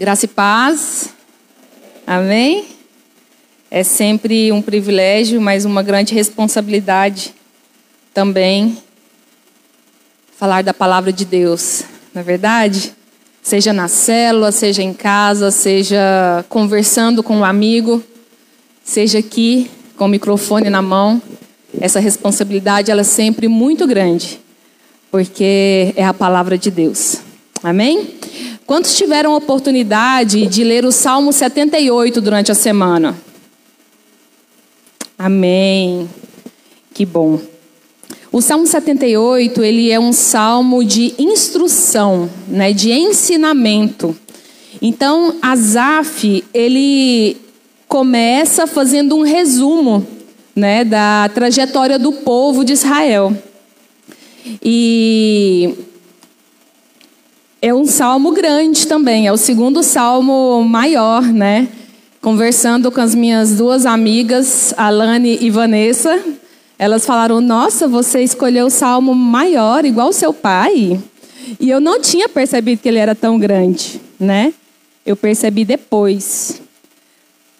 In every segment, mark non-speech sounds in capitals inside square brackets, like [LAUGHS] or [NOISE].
Graça e paz. Amém? É sempre um privilégio, mas uma grande responsabilidade também falar da palavra de Deus, não é verdade? Seja na célula, seja em casa, seja conversando com um amigo, seja aqui com o microfone na mão. Essa responsabilidade ela é sempre muito grande, porque é a palavra de Deus. Amém? Quantos tiveram a oportunidade de ler o Salmo 78 durante a semana? Amém. Que bom. O Salmo 78, ele é um salmo de instrução, né, de ensinamento. Então, Asaf, ele começa fazendo um resumo, né, da trajetória do povo de Israel. E é um salmo grande também, é o segundo salmo maior, né? Conversando com as minhas duas amigas, Alane e Vanessa, elas falaram: Nossa, você escolheu o salmo maior, igual seu pai. E eu não tinha percebido que ele era tão grande, né? Eu percebi depois.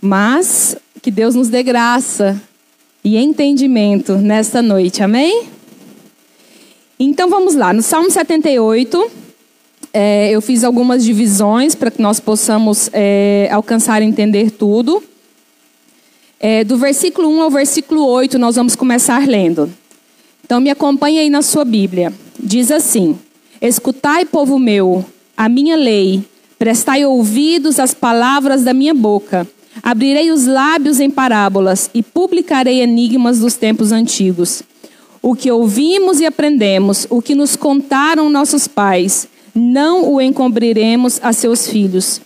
Mas que Deus nos dê graça e entendimento nesta noite, amém? Então vamos lá, no Salmo 78, é, eu fiz algumas divisões para que nós possamos é, alcançar e entender tudo. É, do versículo 1 ao versículo 8, nós vamos começar lendo. Então, me acompanhe aí na sua Bíblia. Diz assim: Escutai, povo meu, a minha lei, prestai ouvidos às palavras da minha boca. Abrirei os lábios em parábolas e publicarei enigmas dos tempos antigos. O que ouvimos e aprendemos, o que nos contaram nossos pais não o encobriremos a seus filhos.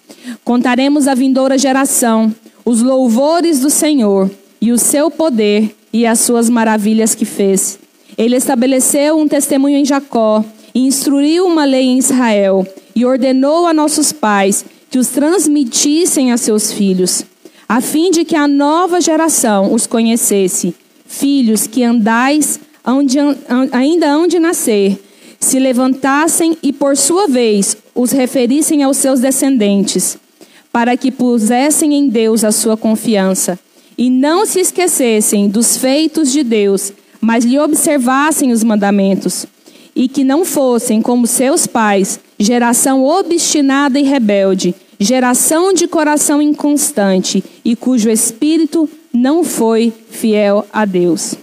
Contaremos à vindoura geração os louvores do Senhor e o seu poder e as suas maravilhas que fez. Ele estabeleceu um testemunho em Jacó, e instruiu uma lei em Israel e ordenou a nossos pais que os transmitissem a seus filhos, a fim de que a nova geração os conhecesse. Filhos que andais onde, ainda hão de nascer, se levantassem e, por sua vez, os referissem aos seus descendentes, para que pusessem em Deus a sua confiança, e não se esquecessem dos feitos de Deus, mas lhe observassem os mandamentos, e que não fossem como seus pais, geração obstinada e rebelde, geração de coração inconstante, e cujo espírito não foi fiel a Deus.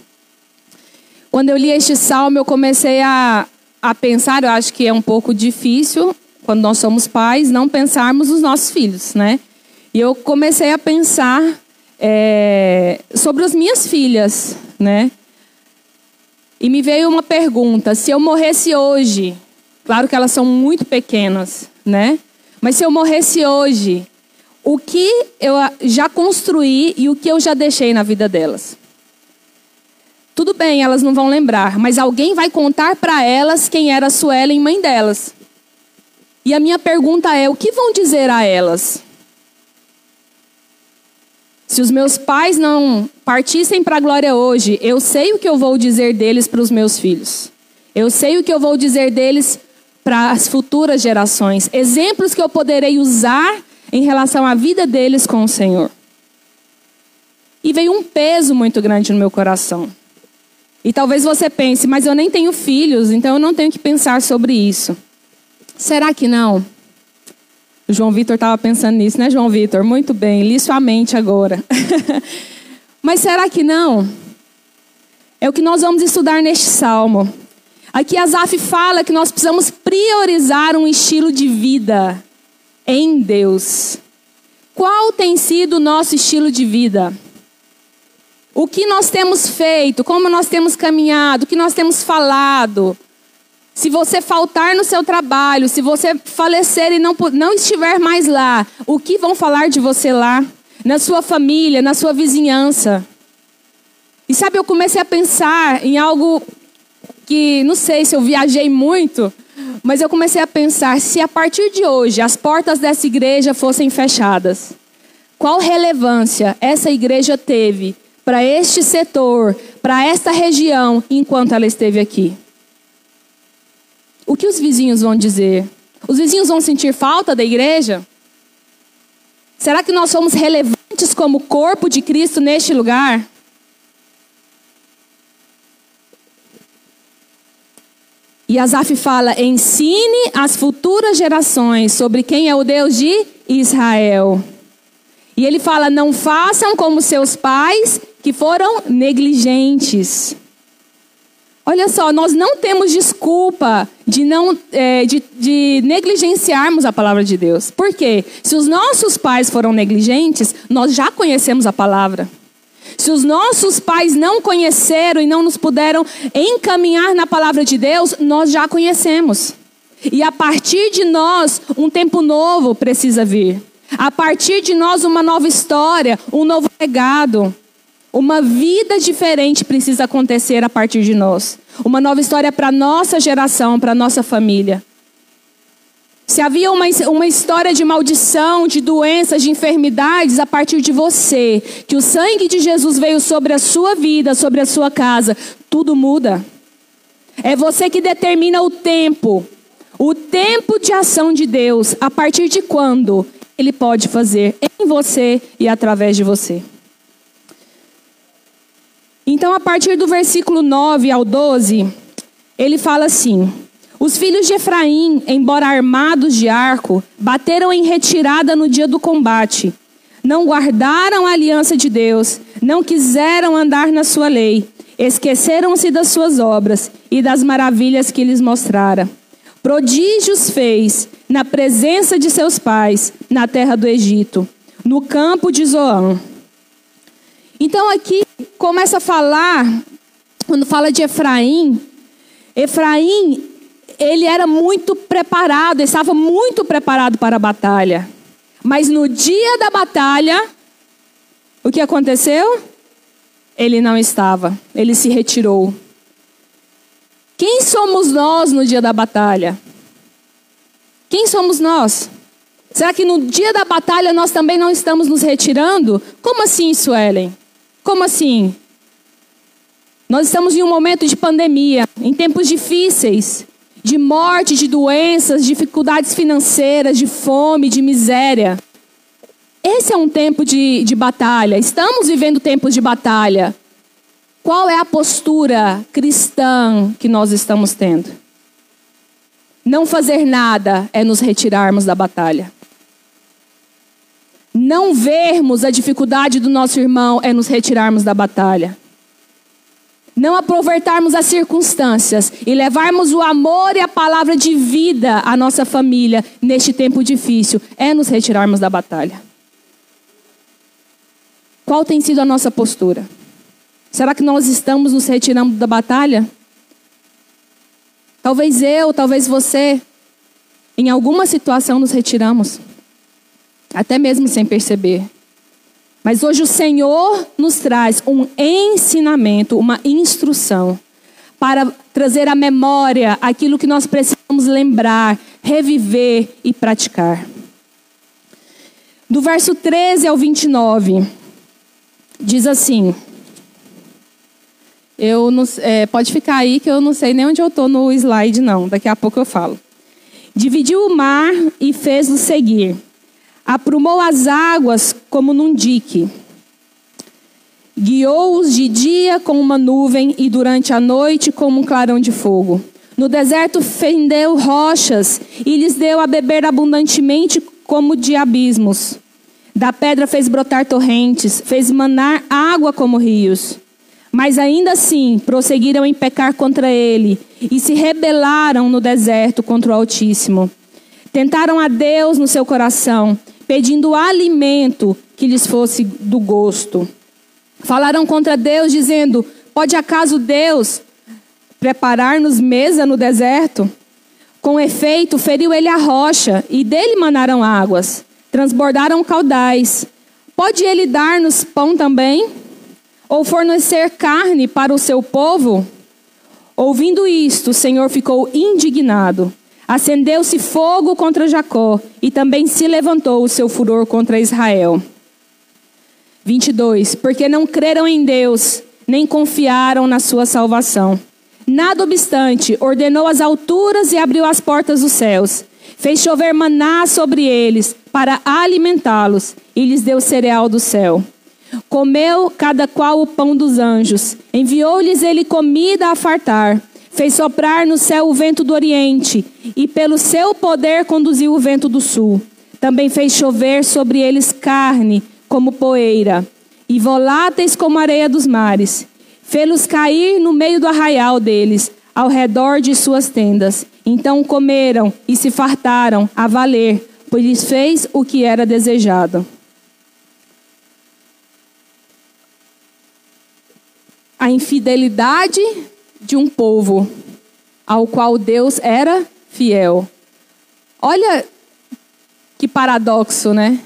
Quando eu li este salmo, eu comecei a, a pensar, eu acho que é um pouco difícil, quando nós somos pais, não pensarmos nos nossos filhos, né? E eu comecei a pensar é, sobre as minhas filhas, né? E me veio uma pergunta: se eu morresse hoje, claro que elas são muito pequenas, né? Mas se eu morresse hoje, o que eu já construí e o que eu já deixei na vida delas? Tudo bem, elas não vão lembrar, mas alguém vai contar para elas quem era a Suelen, mãe delas. E a minha pergunta é: o que vão dizer a elas? Se os meus pais não partissem para a glória hoje, eu sei o que eu vou dizer deles para os meus filhos. Eu sei o que eu vou dizer deles para as futuras gerações. Exemplos que eu poderei usar em relação à vida deles com o Senhor. E veio um peso muito grande no meu coração. E talvez você pense, mas eu nem tenho filhos, então eu não tenho que pensar sobre isso. Será que não? O João Vitor estava pensando nisso, né, João Vitor? Muito bem, li sua mente agora. [LAUGHS] mas será que não? É o que nós vamos estudar neste salmo. Aqui Asaf fala que nós precisamos priorizar um estilo de vida em Deus. Qual tem sido o nosso estilo de vida? O que nós temos feito, como nós temos caminhado, o que nós temos falado. Se você faltar no seu trabalho, se você falecer e não, não estiver mais lá, o que vão falar de você lá? Na sua família, na sua vizinhança. E sabe, eu comecei a pensar em algo que, não sei se eu viajei muito, mas eu comecei a pensar: se a partir de hoje as portas dessa igreja fossem fechadas, qual relevância essa igreja teve para este setor, para esta região, enquanto ela esteve aqui. O que os vizinhos vão dizer? Os vizinhos vão sentir falta da igreja? Será que nós somos relevantes como corpo de Cristo neste lugar? E Asaf fala: ensine as futuras gerações sobre quem é o Deus de Israel. E ele fala: não façam como seus pais que foram negligentes. Olha só, nós não temos desculpa de não é, de, de negligenciarmos a palavra de Deus. Por quê? Se os nossos pais foram negligentes, nós já conhecemos a palavra. Se os nossos pais não conheceram e não nos puderam encaminhar na palavra de Deus, nós já conhecemos. E a partir de nós, um tempo novo precisa vir. A partir de nós, uma nova história, um novo legado. Uma vida diferente precisa acontecer a partir de nós. Uma nova história para nossa geração, para nossa família. Se havia uma, uma história de maldição, de doenças, de enfermidades a partir de você, que o sangue de Jesus veio sobre a sua vida, sobre a sua casa, tudo muda. É você que determina o tempo, o tempo de ação de Deus, a partir de quando Ele pode fazer em você e através de você. Então, a partir do versículo 9 ao 12, ele fala assim: Os filhos de Efraim, embora armados de arco, bateram em retirada no dia do combate. Não guardaram a aliança de Deus, não quiseram andar na sua lei, esqueceram-se das suas obras e das maravilhas que lhes mostrara. Prodígios fez na presença de seus pais, na terra do Egito, no campo de Zoão. Então aqui começa a falar, quando fala de Efraim, Efraim, ele era muito preparado, estava muito preparado para a batalha. Mas no dia da batalha, o que aconteceu? Ele não estava, ele se retirou. Quem somos nós no dia da batalha? Quem somos nós? Será que no dia da batalha nós também não estamos nos retirando? Como assim, Suelen? Como assim? Nós estamos em um momento de pandemia, em tempos difíceis, de morte, de doenças, dificuldades financeiras, de fome, de miséria. Esse é um tempo de, de batalha. Estamos vivendo tempos de batalha. Qual é a postura cristã que nós estamos tendo? Não fazer nada é nos retirarmos da batalha. Não vermos a dificuldade do nosso irmão é nos retirarmos da batalha. Não aproveitarmos as circunstâncias e levarmos o amor e a palavra de vida à nossa família neste tempo difícil é nos retirarmos da batalha. Qual tem sido a nossa postura? Será que nós estamos nos retirando da batalha? Talvez eu, talvez você, em alguma situação nos retiramos até mesmo sem perceber. Mas hoje o Senhor nos traz um ensinamento, uma instrução, para trazer à memória aquilo que nós precisamos lembrar, reviver e praticar. Do verso 13 ao 29, diz assim. Eu não, é, pode ficar aí que eu não sei nem onde eu estou no slide, não. Daqui a pouco eu falo. Dividiu o mar e fez-o seguir aprumou as águas como num dique. Guiou-os de dia com uma nuvem e durante a noite como um clarão de fogo. No deserto fendeu rochas e lhes deu a beber abundantemente como de abismos. Da pedra fez brotar torrentes, fez manar água como rios. Mas ainda assim prosseguiram em pecar contra ele e se rebelaram no deserto contra o Altíssimo. Tentaram a Deus no seu coração pedindo alimento que lhes fosse do gosto. Falaram contra Deus, dizendo: Pode acaso Deus preparar-nos mesa no deserto? Com efeito, feriu ele a rocha, e dele manaram águas, transbordaram caudais. Pode ele dar-nos pão também? Ou fornecer carne para o seu povo? Ouvindo isto, o Senhor ficou indignado Acendeu-se fogo contra Jacó e também se levantou o seu furor contra Israel. 22. Porque não creram em Deus, nem confiaram na sua salvação. Nada obstante, ordenou as alturas e abriu as portas dos céus. Fez chover maná sobre eles para alimentá-los e lhes deu cereal do céu. Comeu cada qual o pão dos anjos. Enviou-lhes ele comida a fartar. Fez soprar no céu o vento do oriente e pelo seu poder conduziu o vento do sul. Também fez chover sobre eles carne como poeira e voláteis como areia dos mares. Fê-los cair no meio do arraial deles, ao redor de suas tendas. Então comeram e se fartaram a valer, pois lhes fez o que era desejado. A infidelidade de um povo ao qual Deus era fiel. Olha que paradoxo, né?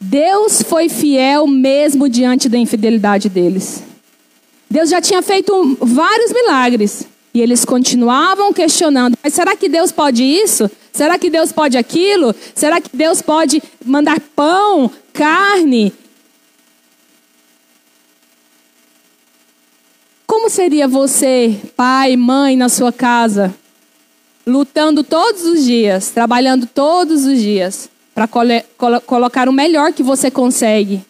Deus foi fiel mesmo diante da infidelidade deles. Deus já tinha feito vários milagres. E eles continuavam questionando: mas será que Deus pode isso? Será que Deus pode aquilo? Será que Deus pode mandar pão, carne? Como seria você, pai, mãe, na sua casa, lutando todos os dias, trabalhando todos os dias, para colo colocar o melhor que você consegue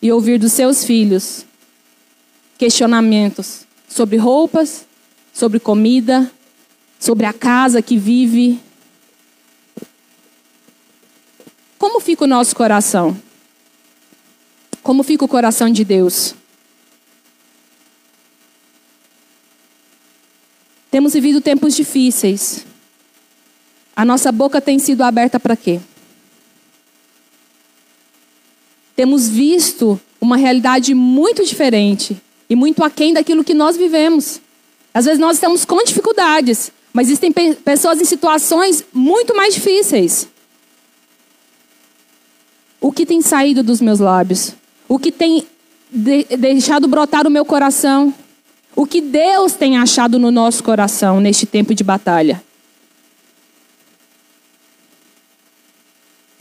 e ouvir dos seus filhos questionamentos sobre roupas, sobre comida, sobre a casa que vive. Como fica o nosso coração? Como fica o coração de Deus? Temos vivido tempos difíceis. A nossa boca tem sido aberta para quê? Temos visto uma realidade muito diferente e muito aquém daquilo que nós vivemos. Às vezes nós estamos com dificuldades, mas existem pe pessoas em situações muito mais difíceis. O que tem saído dos meus lábios? O que tem de deixado brotar o meu coração? O que Deus tem achado no nosso coração neste tempo de batalha?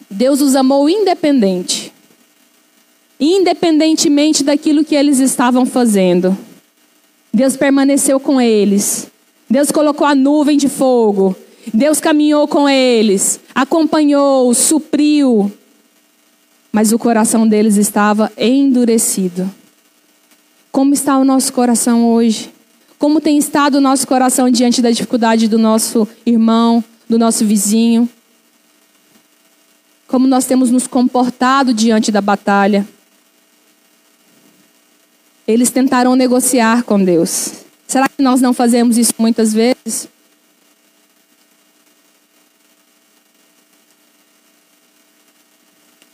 Deus os amou independente. Independentemente daquilo que eles estavam fazendo. Deus permaneceu com eles. Deus colocou a nuvem de fogo. Deus caminhou com eles, acompanhou, supriu. Mas o coração deles estava endurecido. Como está o nosso coração hoje? Como tem estado o nosso coração diante da dificuldade do nosso irmão, do nosso vizinho? Como nós temos nos comportado diante da batalha? Eles tentaram negociar com Deus. Será que nós não fazemos isso muitas vezes?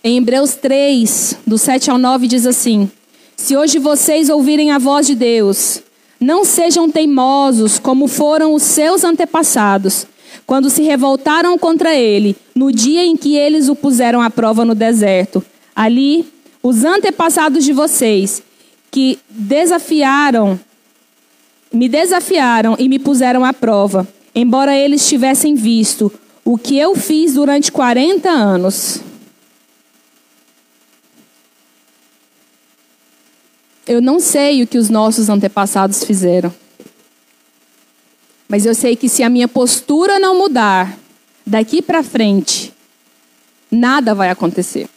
Em Hebreus 3, do 7 ao 9, diz assim: Se hoje vocês ouvirem a voz de Deus, não sejam teimosos como foram os seus antepassados, quando se revoltaram contra ele, no dia em que eles o puseram à prova no deserto. Ali, os antepassados de vocês que desafiaram, me desafiaram e me puseram à prova, embora eles tivessem visto o que eu fiz durante 40 anos. Eu não sei o que os nossos antepassados fizeram. Mas eu sei que se a minha postura não mudar, daqui para frente, nada vai acontecer.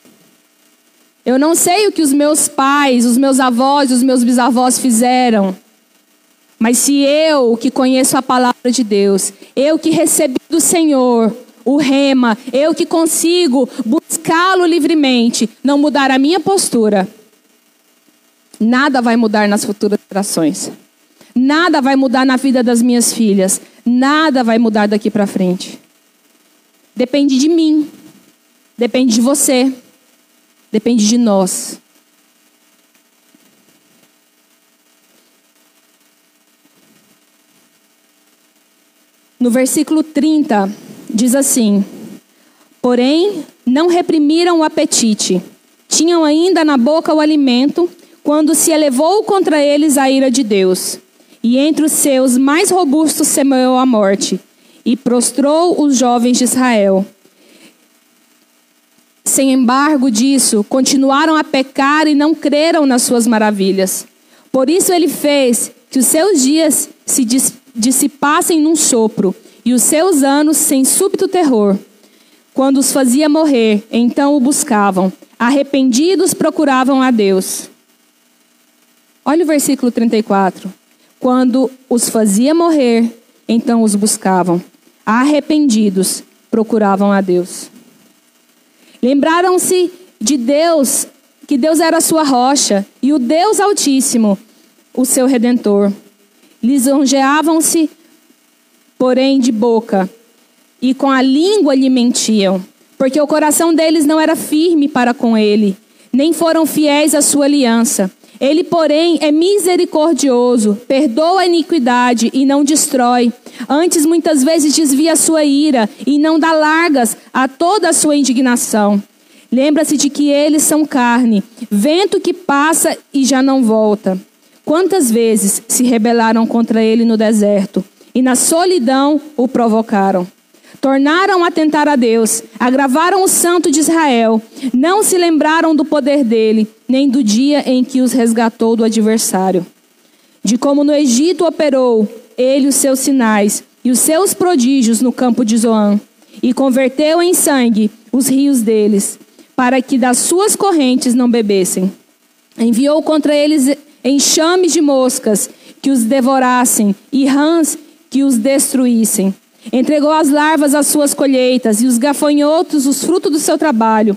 Eu não sei o que os meus pais, os meus avós, os meus bisavós fizeram. Mas se eu, que conheço a palavra de Deus, eu que recebi do Senhor o rema, eu que consigo buscá-lo livremente, não mudar a minha postura, nada vai mudar nas futuras gerações. Nada vai mudar na vida das minhas filhas. Nada vai mudar daqui para frente. Depende de mim. Depende de você. Depende de nós. No versículo 30, diz assim: Porém, não reprimiram o apetite, tinham ainda na boca o alimento, quando se elevou contra eles a ira de Deus. E entre os seus mais robustos semeou a morte, e prostrou os jovens de Israel. Sem embargo disso, continuaram a pecar e não creram nas suas maravilhas. Por isso ele fez que os seus dias se dissipassem num sopro, e os seus anos sem súbito terror. quando os fazia morrer, então o buscavam. Arrependidos procuravam a Deus. Olha o versículo 34. Quando os fazia morrer, então os buscavam. Arrependidos procuravam a Deus. Lembraram-se de Deus, que Deus era a sua rocha, e o Deus Altíssimo, o seu redentor. Lisonjeavam-se, porém, de boca, e com a língua lhe mentiam, porque o coração deles não era firme para com ele, nem foram fiéis à sua aliança. Ele, porém, é misericordioso, perdoa a iniquidade e não destrói. Antes, muitas vezes, desvia a sua ira e não dá largas a toda a sua indignação. Lembra-se de que eles são carne, vento que passa e já não volta. Quantas vezes se rebelaram contra ele no deserto e na solidão o provocaram? Tornaram a tentar a Deus, agravaram o santo de Israel, não se lembraram do poder dele, nem do dia em que os resgatou do adversário. De como no Egito operou ele os seus sinais e os seus prodígios no campo de Zoan, e converteu em sangue os rios deles, para que das suas correntes não bebessem. Enviou contra eles enxames de moscas que os devorassem e rãs que os destruíssem. Entregou as larvas às suas colheitas e os gafanhotos os frutos do seu trabalho.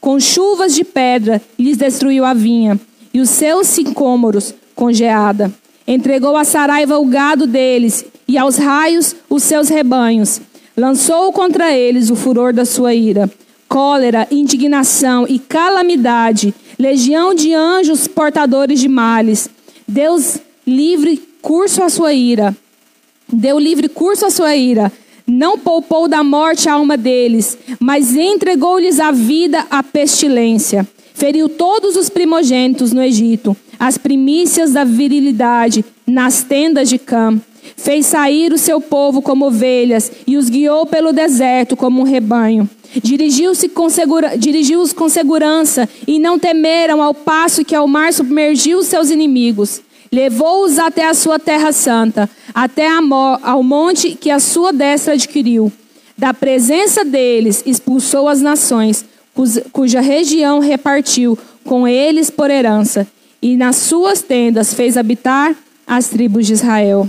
Com chuvas de pedra lhes destruiu a vinha e os seus sicômoros com geada. Entregou a saraiva o gado deles e aos raios os seus rebanhos. Lançou contra eles o furor da sua ira. Cólera, indignação e calamidade, legião de anjos portadores de males. Deus livre curso à sua ira deu livre curso à sua ira, não poupou da morte a alma deles, mas entregou-lhes a vida à pestilência. Feriu todos os primogênitos no Egito, as primícias da virilidade nas tendas de Cam. Fez sair o seu povo como ovelhas e os guiou pelo deserto como um rebanho. Dirigiu-os com, segura, dirigiu com segurança e não temeram ao passo que ao mar submergiu os seus inimigos. Levou-os até a sua terra santa, até ao monte que a sua destra adquiriu. Da presença deles expulsou as nações, cuja região repartiu com eles por herança, e nas suas tendas fez habitar as tribos de Israel.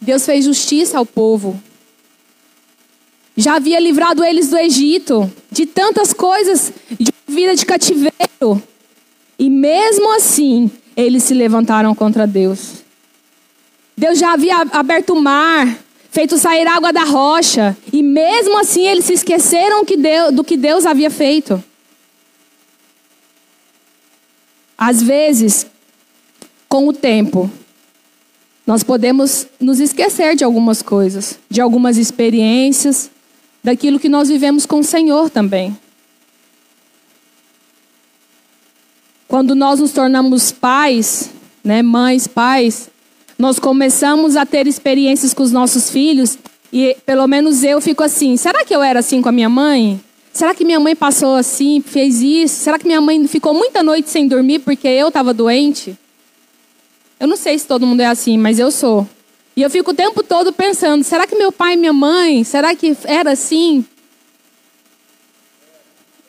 Deus fez justiça ao povo. Já havia livrado eles do Egito, de tantas coisas, de vida de cativeiro. E mesmo assim, eles se levantaram contra Deus. Deus já havia aberto o mar, feito sair água da rocha, e mesmo assim eles se esqueceram que Deus, do que Deus havia feito. Às vezes, com o tempo, nós podemos nos esquecer de algumas coisas, de algumas experiências, daquilo que nós vivemos com o Senhor também. Quando nós nos tornamos pais, né, mães, pais, nós começamos a ter experiências com os nossos filhos e pelo menos eu fico assim: será que eu era assim com a minha mãe? Será que minha mãe passou assim, fez isso? Será que minha mãe ficou muita noite sem dormir porque eu estava doente? Eu não sei se todo mundo é assim, mas eu sou. E eu fico o tempo todo pensando: será que meu pai e minha mãe, será que era assim?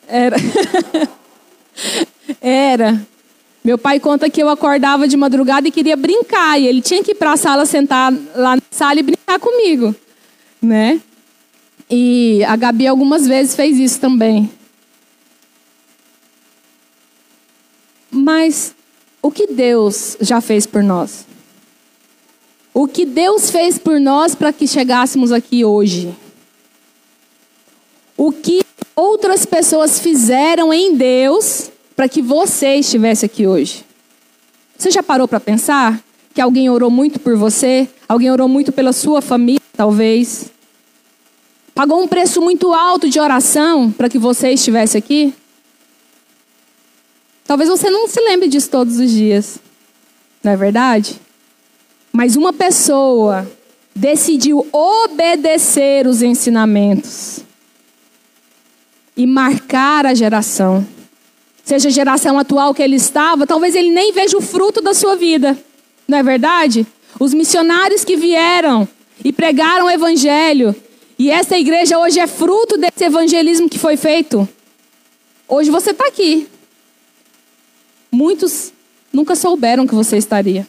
Era. [LAUGHS] Era. Meu pai conta que eu acordava de madrugada e queria brincar. E ele tinha que ir para a sala, sentar lá na sala e brincar comigo. Né? E a Gabi algumas vezes fez isso também. Mas o que Deus já fez por nós? O que Deus fez por nós para que chegássemos aqui hoje? O que outras pessoas fizeram em Deus para que você estivesse aqui hoje. Você já parou para pensar que alguém orou muito por você? Alguém orou muito pela sua família, talvez? Pagou um preço muito alto de oração para que você estivesse aqui? Talvez você não se lembre disso todos os dias. Não é verdade? Mas uma pessoa decidiu obedecer os ensinamentos e marcar a geração seja a geração atual que ele estava, talvez ele nem veja o fruto da sua vida. Não é verdade? Os missionários que vieram e pregaram o evangelho E essa igreja hoje é fruto desse evangelismo que foi feito. Hoje você está aqui. Muitos nunca souberam que você estaria.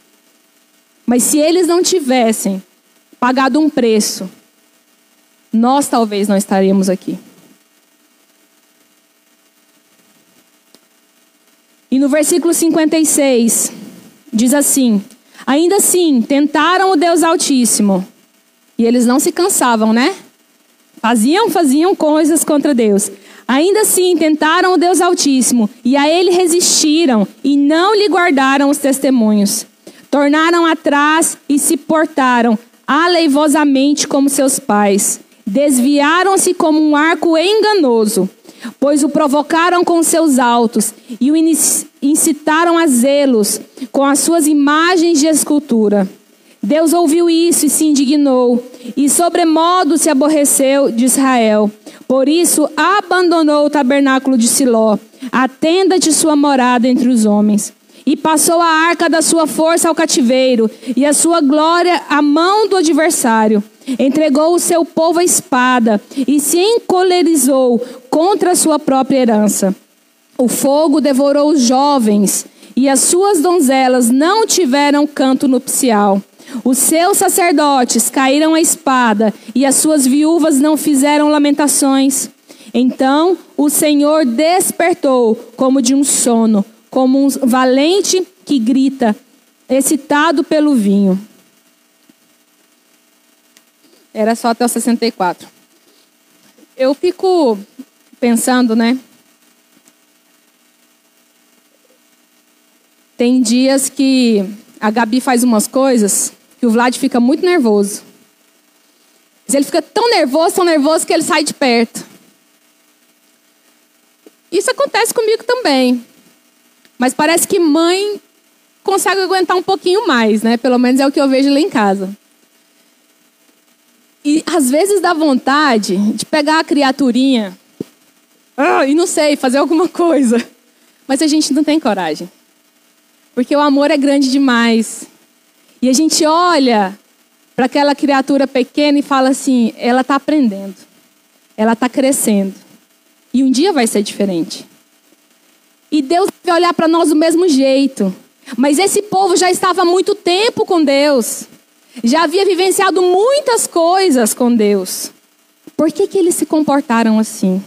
Mas se eles não tivessem pagado um preço, nós talvez não estaríamos aqui. E no versículo 56, diz assim: Ainda assim, tentaram o Deus Altíssimo. E eles não se cansavam, né? Faziam, faziam coisas contra Deus. Ainda assim, tentaram o Deus Altíssimo, e a ele resistiram, e não lhe guardaram os testemunhos. Tornaram atrás e se portaram aleivosamente como seus pais. Desviaram-se como um arco enganoso, pois o provocaram com seus altos e o incitaram a zelos com as suas imagens de escultura. Deus ouviu isso e se indignou, e sobremodo se aborreceu de Israel. Por isso abandonou o tabernáculo de Siló, a tenda de sua morada entre os homens. E passou a arca da sua força ao cativeiro, e a sua glória à mão do adversário. Entregou o seu povo à espada, e se encolerizou contra a sua própria herança. O fogo devorou os jovens, e as suas donzelas não tiveram canto nupcial. Os seus sacerdotes caíram à espada, e as suas viúvas não fizeram lamentações. Então o Senhor despertou como de um sono, como um valente que grita, excitado pelo vinho. Era só até o 64. Eu fico pensando, né? Tem dias que a Gabi faz umas coisas que o Vlad fica muito nervoso. Mas ele fica tão nervoso, tão nervoso que ele sai de perto. Isso acontece comigo também. Mas parece que mãe consegue aguentar um pouquinho mais, né? Pelo menos é o que eu vejo lá em casa. E às vezes dá vontade de pegar a criaturinha ah, e não sei, fazer alguma [LAUGHS] coisa. Mas a gente não tem coragem. Porque o amor é grande demais. E a gente olha para aquela criatura pequena e fala assim: ela está aprendendo, ela está crescendo. E um dia vai ser diferente. E Deus vai olhar para nós do mesmo jeito. Mas esse povo já estava há muito tempo com Deus. Já havia vivenciado muitas coisas com Deus. Por que, que eles se comportaram assim?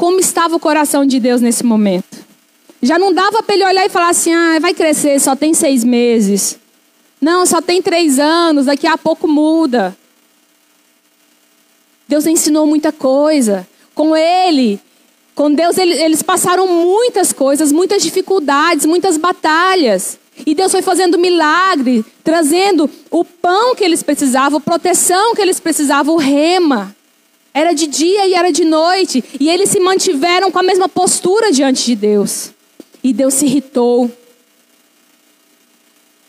Como estava o coração de Deus nesse momento? Já não dava para ele olhar e falar assim: ah, vai crescer, só tem seis meses. Não, só tem três anos, daqui a pouco muda. Deus ensinou muita coisa. Com Ele, com Deus, eles passaram muitas coisas, muitas dificuldades, muitas batalhas. E Deus foi fazendo milagre, trazendo o pão que eles precisavam, a proteção que eles precisavam, o rema. Era de dia e era de noite. E eles se mantiveram com a mesma postura diante de Deus. E Deus se irritou.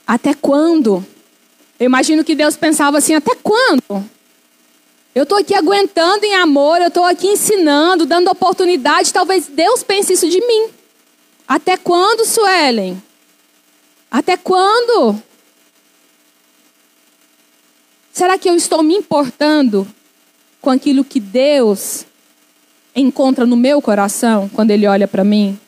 Até quando? Eu imagino que Deus pensava assim: até quando? Eu estou aqui aguentando em amor, eu estou aqui ensinando, dando oportunidade. Talvez Deus pense isso de mim. Até quando, Suelen? Até quando? Será que eu estou me importando com aquilo que Deus encontra no meu coração quando Ele olha para mim?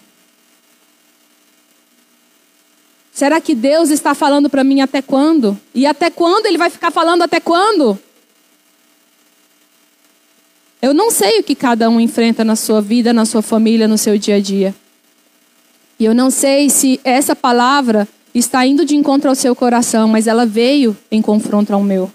Será que Deus está falando para mim até quando? E até quando ele vai ficar falando até quando? Eu não sei o que cada um enfrenta na sua vida, na sua família, no seu dia a dia. E eu não sei se essa palavra está indo de encontro ao seu coração, mas ela veio em confronto ao meu.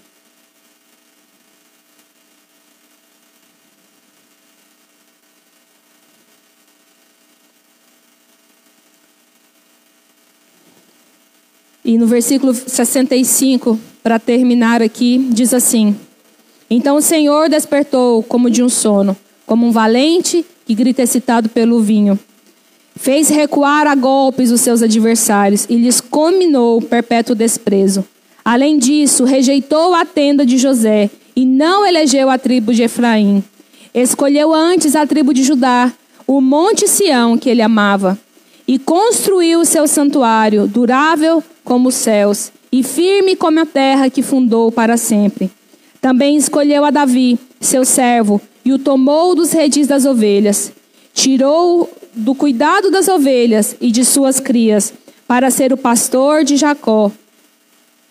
E no versículo 65, para terminar aqui, diz assim: Então o Senhor despertou como de um sono, como um valente que grita excitado pelo vinho. Fez recuar a golpes os seus adversários e lhes combinou perpétuo desprezo. Além disso, rejeitou a tenda de José e não elegeu a tribo de Efraim. Escolheu antes a tribo de Judá, o monte Sião que ele amava, e construiu o seu santuário, durável como os céus, e firme como a terra que fundou para sempre. Também escolheu a Davi, seu servo, e o tomou dos redis das ovelhas. Tirou do cuidado das ovelhas e de suas crias, para ser o pastor de Jacó,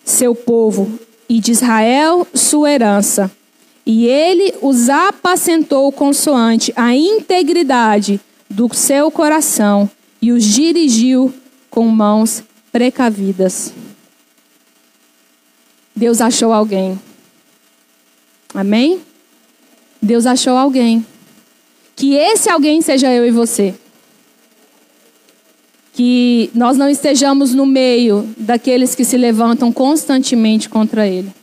seu povo, e de Israel, sua herança. E ele os apacentou consoante a integridade do seu coração e os dirigiu com mãos precavidas. Deus achou alguém. Amém? Deus achou alguém. Que esse alguém seja eu e você. Que nós não estejamos no meio daqueles que se levantam constantemente contra Ele.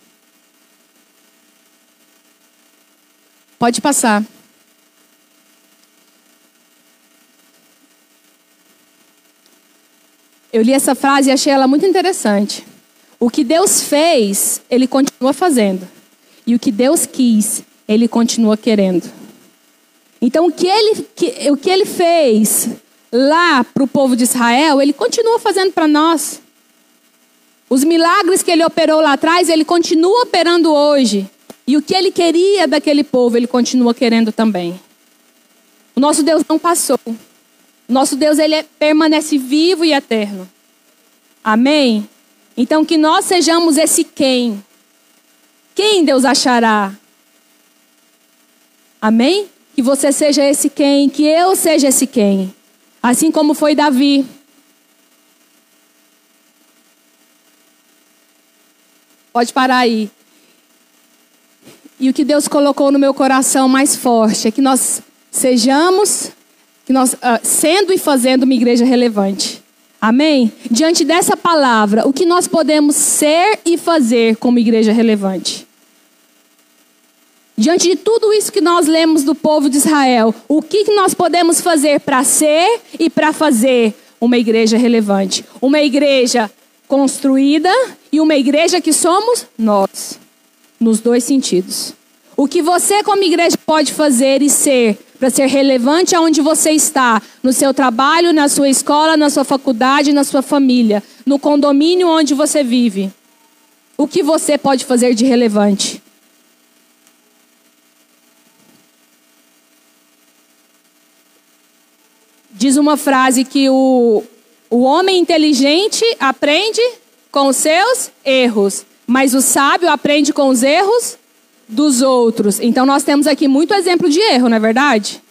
Pode passar. Eu li essa frase e achei ela muito interessante. O que Deus fez, Ele continua fazendo. E o que Deus quis, Ele continua querendo. Então, o que Ele, que, o que ele fez lá para o povo de Israel, Ele continua fazendo para nós. Os milagres que Ele operou lá atrás, Ele continua operando hoje. E o que Ele queria daquele povo, Ele continua querendo também. O nosso Deus não passou. Nosso Deus ele é, permanece vivo e eterno. Amém? Então que nós sejamos esse quem. Quem Deus achará? Amém? Que você seja esse quem, que eu seja esse quem. Assim como foi Davi. Pode parar aí. E o que Deus colocou no meu coração mais forte é que nós sejamos que nós, uh, sendo e fazendo uma igreja relevante. Amém? Diante dessa palavra, o que nós podemos ser e fazer como igreja relevante? Diante de tudo isso que nós lemos do povo de Israel, o que nós podemos fazer para ser e para fazer uma igreja relevante? Uma igreja construída e uma igreja que somos nós, nos dois sentidos. O que você, como igreja, pode fazer e ser para ser relevante aonde você está, no seu trabalho, na sua escola, na sua faculdade, na sua família, no condomínio onde você vive. O que você pode fazer de relevante? Diz uma frase que o, o homem inteligente aprende com os seus erros, mas o sábio aprende com os erros dos outros. Então nós temos aqui muito exemplo de erro, não é verdade?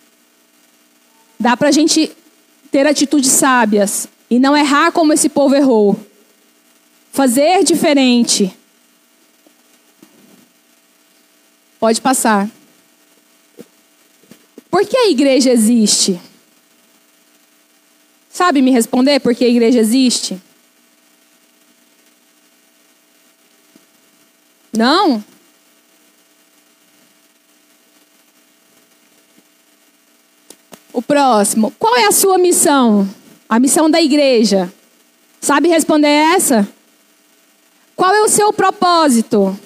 Dá para a gente ter atitudes sábias e não errar como esse povo errou. Fazer diferente. Pode passar. Por que a igreja existe? Sabe me responder por que a igreja existe? Não? O próximo. Qual é a sua missão? A missão da igreja. Sabe responder essa? Qual é o seu propósito?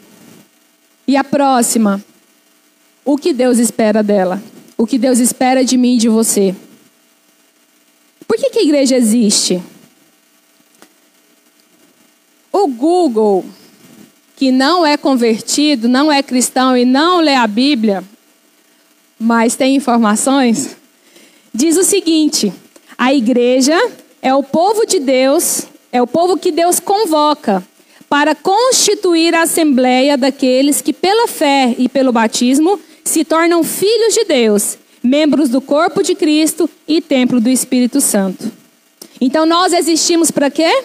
E a próxima. O que Deus espera dela? O que Deus espera de mim e de você? Por que, que a igreja existe? O Google, que não é convertido, não é cristão e não lê a Bíblia, mas tem informações, diz o seguinte: a igreja é o povo de Deus, é o povo que Deus convoca para constituir a assembleia daqueles que, pela fé e pelo batismo, se tornam filhos de Deus, membros do corpo de Cristo e templo do Espírito Santo. Então nós existimos para quê?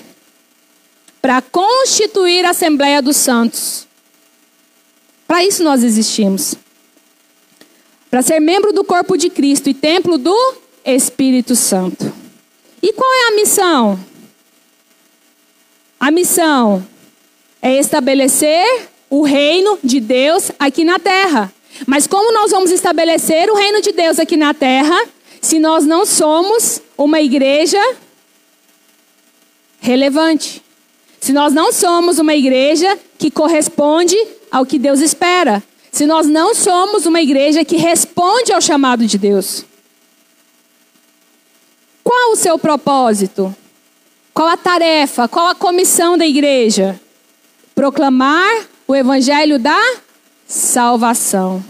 Para constituir a assembleia dos santos. Para isso nós existimos. Para ser membro do corpo de Cristo e templo do Espírito Santo. E qual é a missão? A missão é estabelecer o reino de Deus aqui na terra. Mas como nós vamos estabelecer o reino de Deus aqui na terra se nós não somos uma igreja relevante? Se nós não somos uma igreja que corresponde ao que Deus espera? Se nós não somos uma igreja que responde ao chamado de Deus? Qual o seu propósito? Qual a tarefa? Qual a comissão da igreja? Proclamar o evangelho da salvação.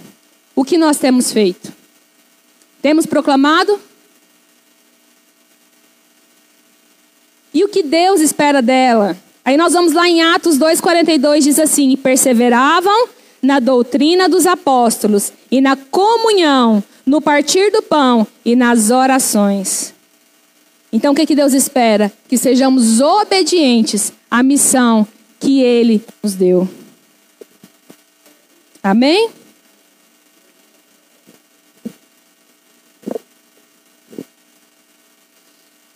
o que nós temos feito? Temos proclamado? E o que Deus espera dela? Aí nós vamos lá em Atos 2,42, diz assim: perseveravam na doutrina dos apóstolos, e na comunhão, no partir do pão e nas orações. Então o que, que Deus espera? Que sejamos obedientes à missão que Ele nos deu. Amém?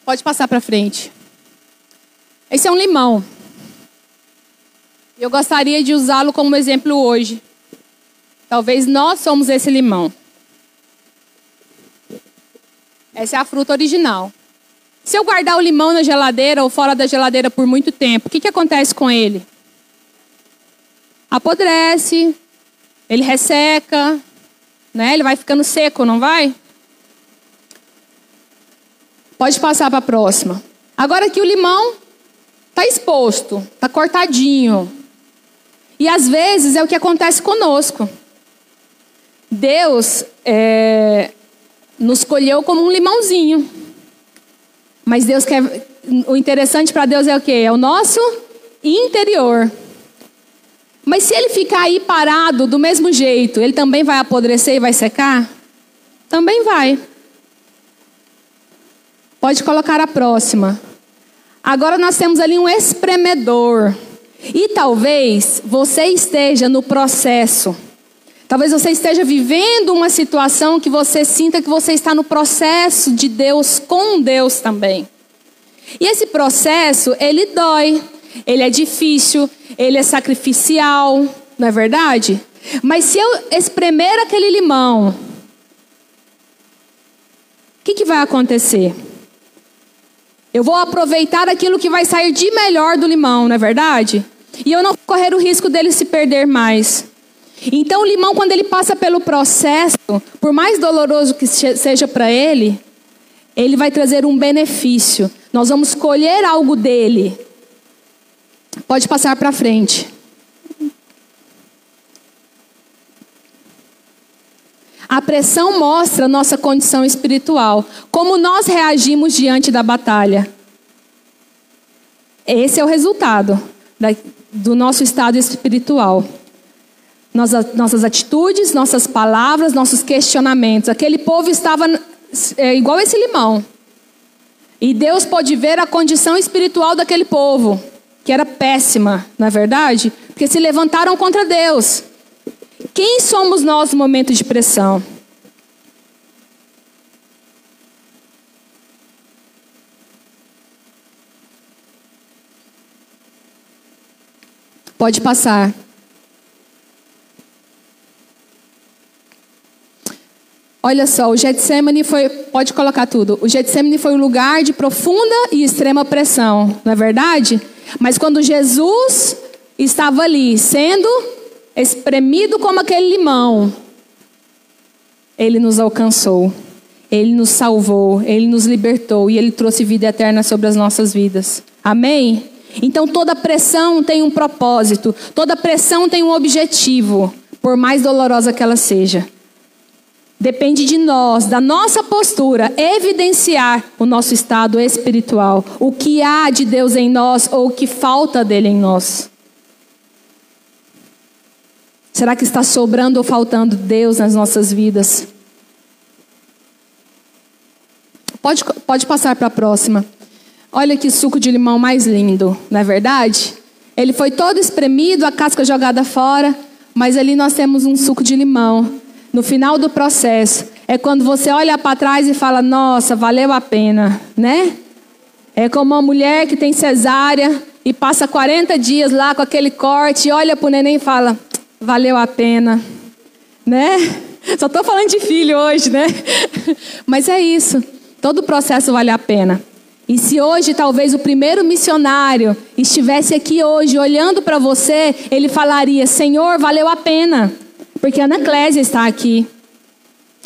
Pode passar para frente. Esse é um limão. Eu gostaria de usá-lo como exemplo hoje. Talvez nós somos esse limão. Essa é a fruta original. Se eu guardar o limão na geladeira ou fora da geladeira por muito tempo, o que, que acontece com ele? Apodrece, ele resseca, né? Ele vai ficando seco, não vai? Pode passar para a próxima. Agora aqui o limão está exposto, está cortadinho. E às vezes é o que acontece conosco. Deus é, nos colheu como um limãozinho. Mas Deus quer. O interessante para Deus é o quê? É o nosso interior. Mas se ele ficar aí parado do mesmo jeito, ele também vai apodrecer e vai secar? Também vai. Pode colocar a próxima. Agora nós temos ali um espremedor. E talvez você esteja no processo. Talvez você esteja vivendo uma situação que você sinta que você está no processo de Deus com Deus também. E esse processo, ele dói, ele é difícil, ele é sacrificial, não é verdade? Mas se eu espremer aquele limão, o que, que vai acontecer? Eu vou aproveitar aquilo que vai sair de melhor do limão, não é verdade? E eu não vou correr o risco dele se perder mais. Então, o limão, quando ele passa pelo processo, por mais doloroso que seja para ele, ele vai trazer um benefício. Nós vamos colher algo dele. Pode passar para frente. A pressão mostra nossa condição espiritual, como nós reagimos diante da batalha. Esse é o resultado da, do nosso estado espiritual. Nossas, nossas atitudes, nossas palavras, nossos questionamentos. Aquele povo estava é, igual esse limão. E Deus pode ver a condição espiritual daquele povo, que era péssima, não é verdade? Porque se levantaram contra Deus. Quem somos nós no momento de pressão? Pode passar. Olha só, o Getsemane foi, pode colocar tudo. O Getsemane foi um lugar de profunda e extrema pressão, não é verdade? Mas quando Jesus estava ali, sendo espremido como aquele limão, ele nos alcançou. Ele nos salvou, ele nos libertou e ele trouxe vida eterna sobre as nossas vidas. Amém? Então toda pressão tem um propósito, toda pressão tem um objetivo, por mais dolorosa que ela seja. Depende de nós, da nossa postura, evidenciar o nosso estado espiritual, o que há de Deus em nós ou o que falta dele em nós. Será que está sobrando ou faltando Deus nas nossas vidas? Pode, pode passar para a próxima. Olha que suco de limão mais lindo, não é verdade? Ele foi todo espremido, a casca jogada fora, mas ali nós temos um suco de limão no final do processo, é quando você olha para trás e fala: Nossa, valeu a pena, né? É como uma mulher que tem cesárea e passa 40 dias lá com aquele corte, olha para o neném e fala: Valeu a pena, né? Só estou falando de filho hoje, né? Mas é isso. Todo o processo vale a pena. E se hoje talvez o primeiro missionário estivesse aqui hoje olhando para você, ele falaria: Senhor, valeu a pena. Porque a Ana Clésia está aqui.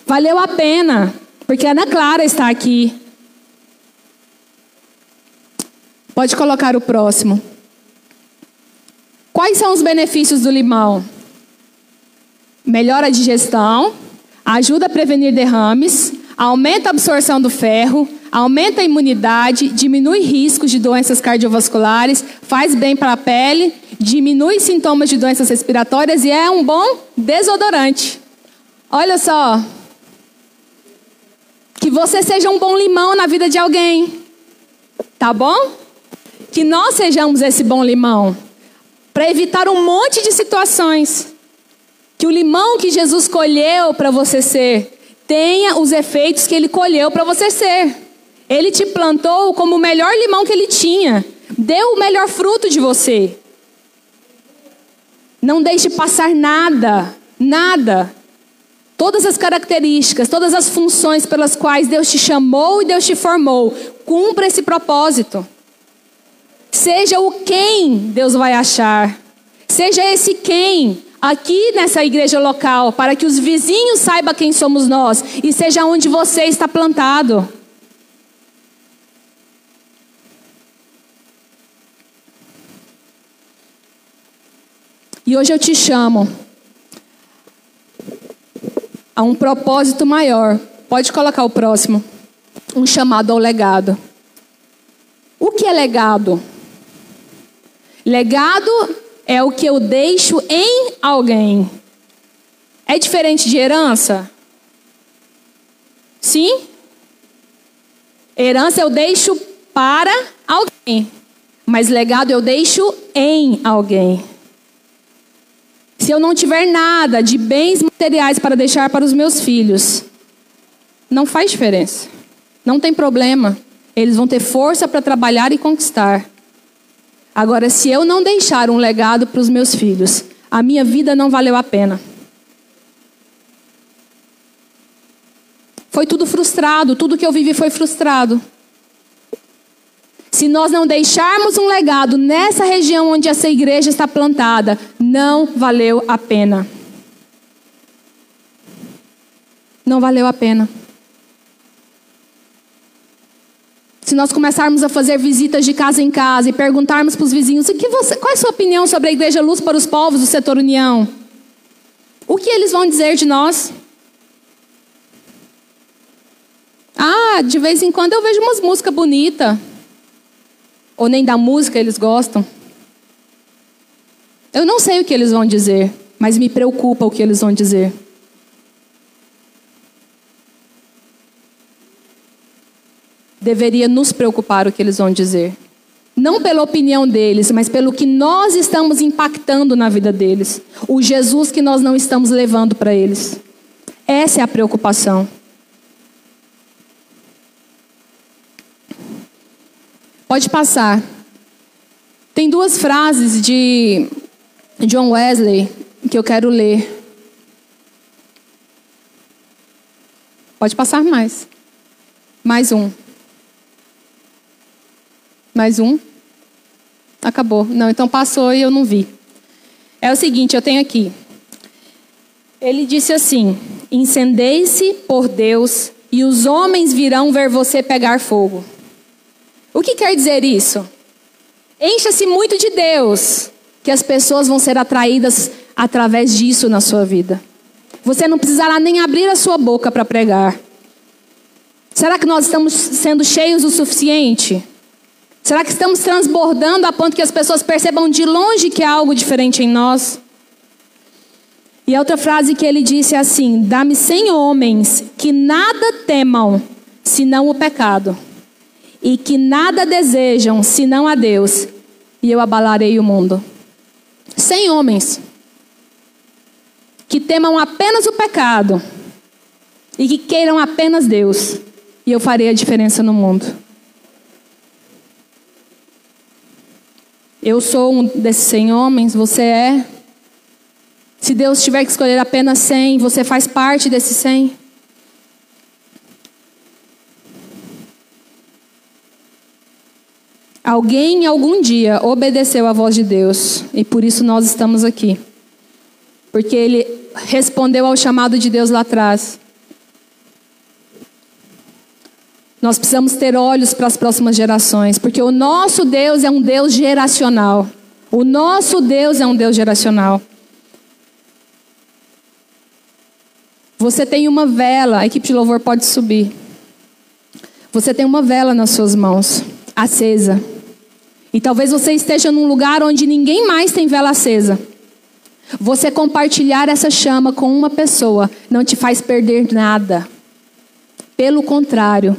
Valeu a pena, porque a Ana Clara está aqui. Pode colocar o próximo. Quais são os benefícios do limão? Melhora a digestão, ajuda a prevenir derrames, aumenta a absorção do ferro, aumenta a imunidade, diminui riscos de doenças cardiovasculares, faz bem para a pele, diminui sintomas de doenças respiratórias e é um bom desodorante. Olha só. Que você seja um bom limão na vida de alguém. Tá bom? Que nós sejamos esse bom limão. Para evitar um monte de situações. Que o limão que Jesus colheu para você ser tenha os efeitos que ele colheu para você ser. Ele te plantou como o melhor limão que ele tinha. Deu o melhor fruto de você. Não deixe passar nada, nada. Todas as características, todas as funções pelas quais Deus te chamou e Deus te formou, cumpra esse propósito. Seja o quem Deus vai achar. Seja esse quem aqui nessa igreja local, para que os vizinhos saibam quem somos nós e seja onde você está plantado. E hoje eu te chamo a um propósito maior. Pode colocar o próximo. Um chamado ao legado. O que é legado? Legado é o que eu deixo em alguém. É diferente de herança? Sim? Herança eu deixo para alguém, mas legado eu deixo em alguém. Se eu não tiver nada de bens materiais para deixar para os meus filhos, não faz diferença. Não tem problema. Eles vão ter força para trabalhar e conquistar. Agora, se eu não deixar um legado para os meus filhos, a minha vida não valeu a pena. Foi tudo frustrado, tudo que eu vivi foi frustrado. Se nós não deixarmos um legado nessa região onde essa igreja está plantada, não valeu a pena. Não valeu a pena. Se nós começarmos a fazer visitas de casa em casa e perguntarmos para os vizinhos o que você, qual é a sua opinião sobre a Igreja Luz para os Povos do setor União, o que eles vão dizer de nós? Ah, de vez em quando eu vejo umas músicas bonitas. Ou nem da música eles gostam. Eu não sei o que eles vão dizer, mas me preocupa o que eles vão dizer. Deveria nos preocupar o que eles vão dizer. Não pela opinião deles, mas pelo que nós estamos impactando na vida deles. O Jesus que nós não estamos levando para eles. Essa é a preocupação. Pode passar. Tem duas frases de John Wesley que eu quero ler. Pode passar mais. Mais um. Mais um. Acabou. Não, então passou e eu não vi. É o seguinte, eu tenho aqui. Ele disse assim: Incendei-se por Deus, e os homens virão ver você pegar fogo. O que quer dizer isso? Encha-se muito de Deus, que as pessoas vão ser atraídas através disso na sua vida. Você não precisará nem abrir a sua boca para pregar. Será que nós estamos sendo cheios o suficiente? Será que estamos transbordando a ponto que as pessoas percebam de longe que há algo diferente em nós? E outra frase que ele disse é assim: Dá-me cem homens que nada temam, senão o pecado e que nada desejam senão a Deus, e eu abalarei o mundo. Sem homens que temam apenas o pecado e que queiram apenas Deus, e eu farei a diferença no mundo. Eu sou um desses 100 homens, você é. Se Deus tiver que escolher apenas 100, você faz parte desses 100. Alguém algum dia obedeceu à voz de Deus e por isso nós estamos aqui. Porque ele respondeu ao chamado de Deus lá atrás. Nós precisamos ter olhos para as próximas gerações, porque o nosso Deus é um Deus geracional. O nosso Deus é um Deus geracional. Você tem uma vela, a equipe de louvor pode subir. Você tem uma vela nas suas mãos, acesa. E talvez você esteja num lugar onde ninguém mais tem vela acesa. Você compartilhar essa chama com uma pessoa não te faz perder nada. Pelo contrário,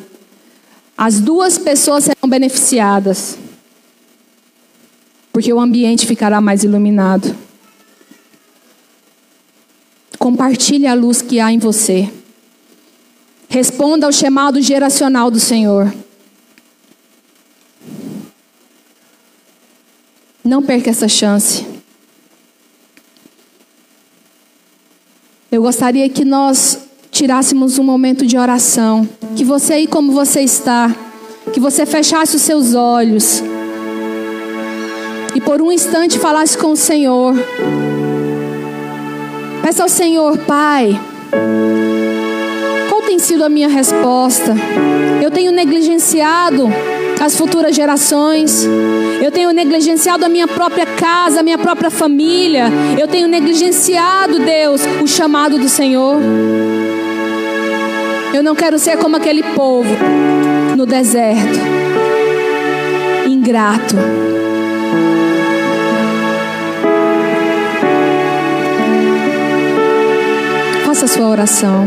as duas pessoas serão beneficiadas. Porque o ambiente ficará mais iluminado. Compartilhe a luz que há em você. Responda ao chamado geracional do Senhor. Não perca essa chance. Eu gostaria que nós tirássemos um momento de oração. Que você aí como você está, que você fechasse os seus olhos e por um instante falasse com o Senhor. Peça ao Senhor, Pai, qual tem sido a minha resposta? Eu tenho negligenciado as futuras gerações. Eu tenho negligenciado a minha própria casa, a minha própria família. Eu tenho negligenciado, Deus, o chamado do Senhor. Eu não quero ser como aquele povo no deserto, ingrato. Faça a sua oração.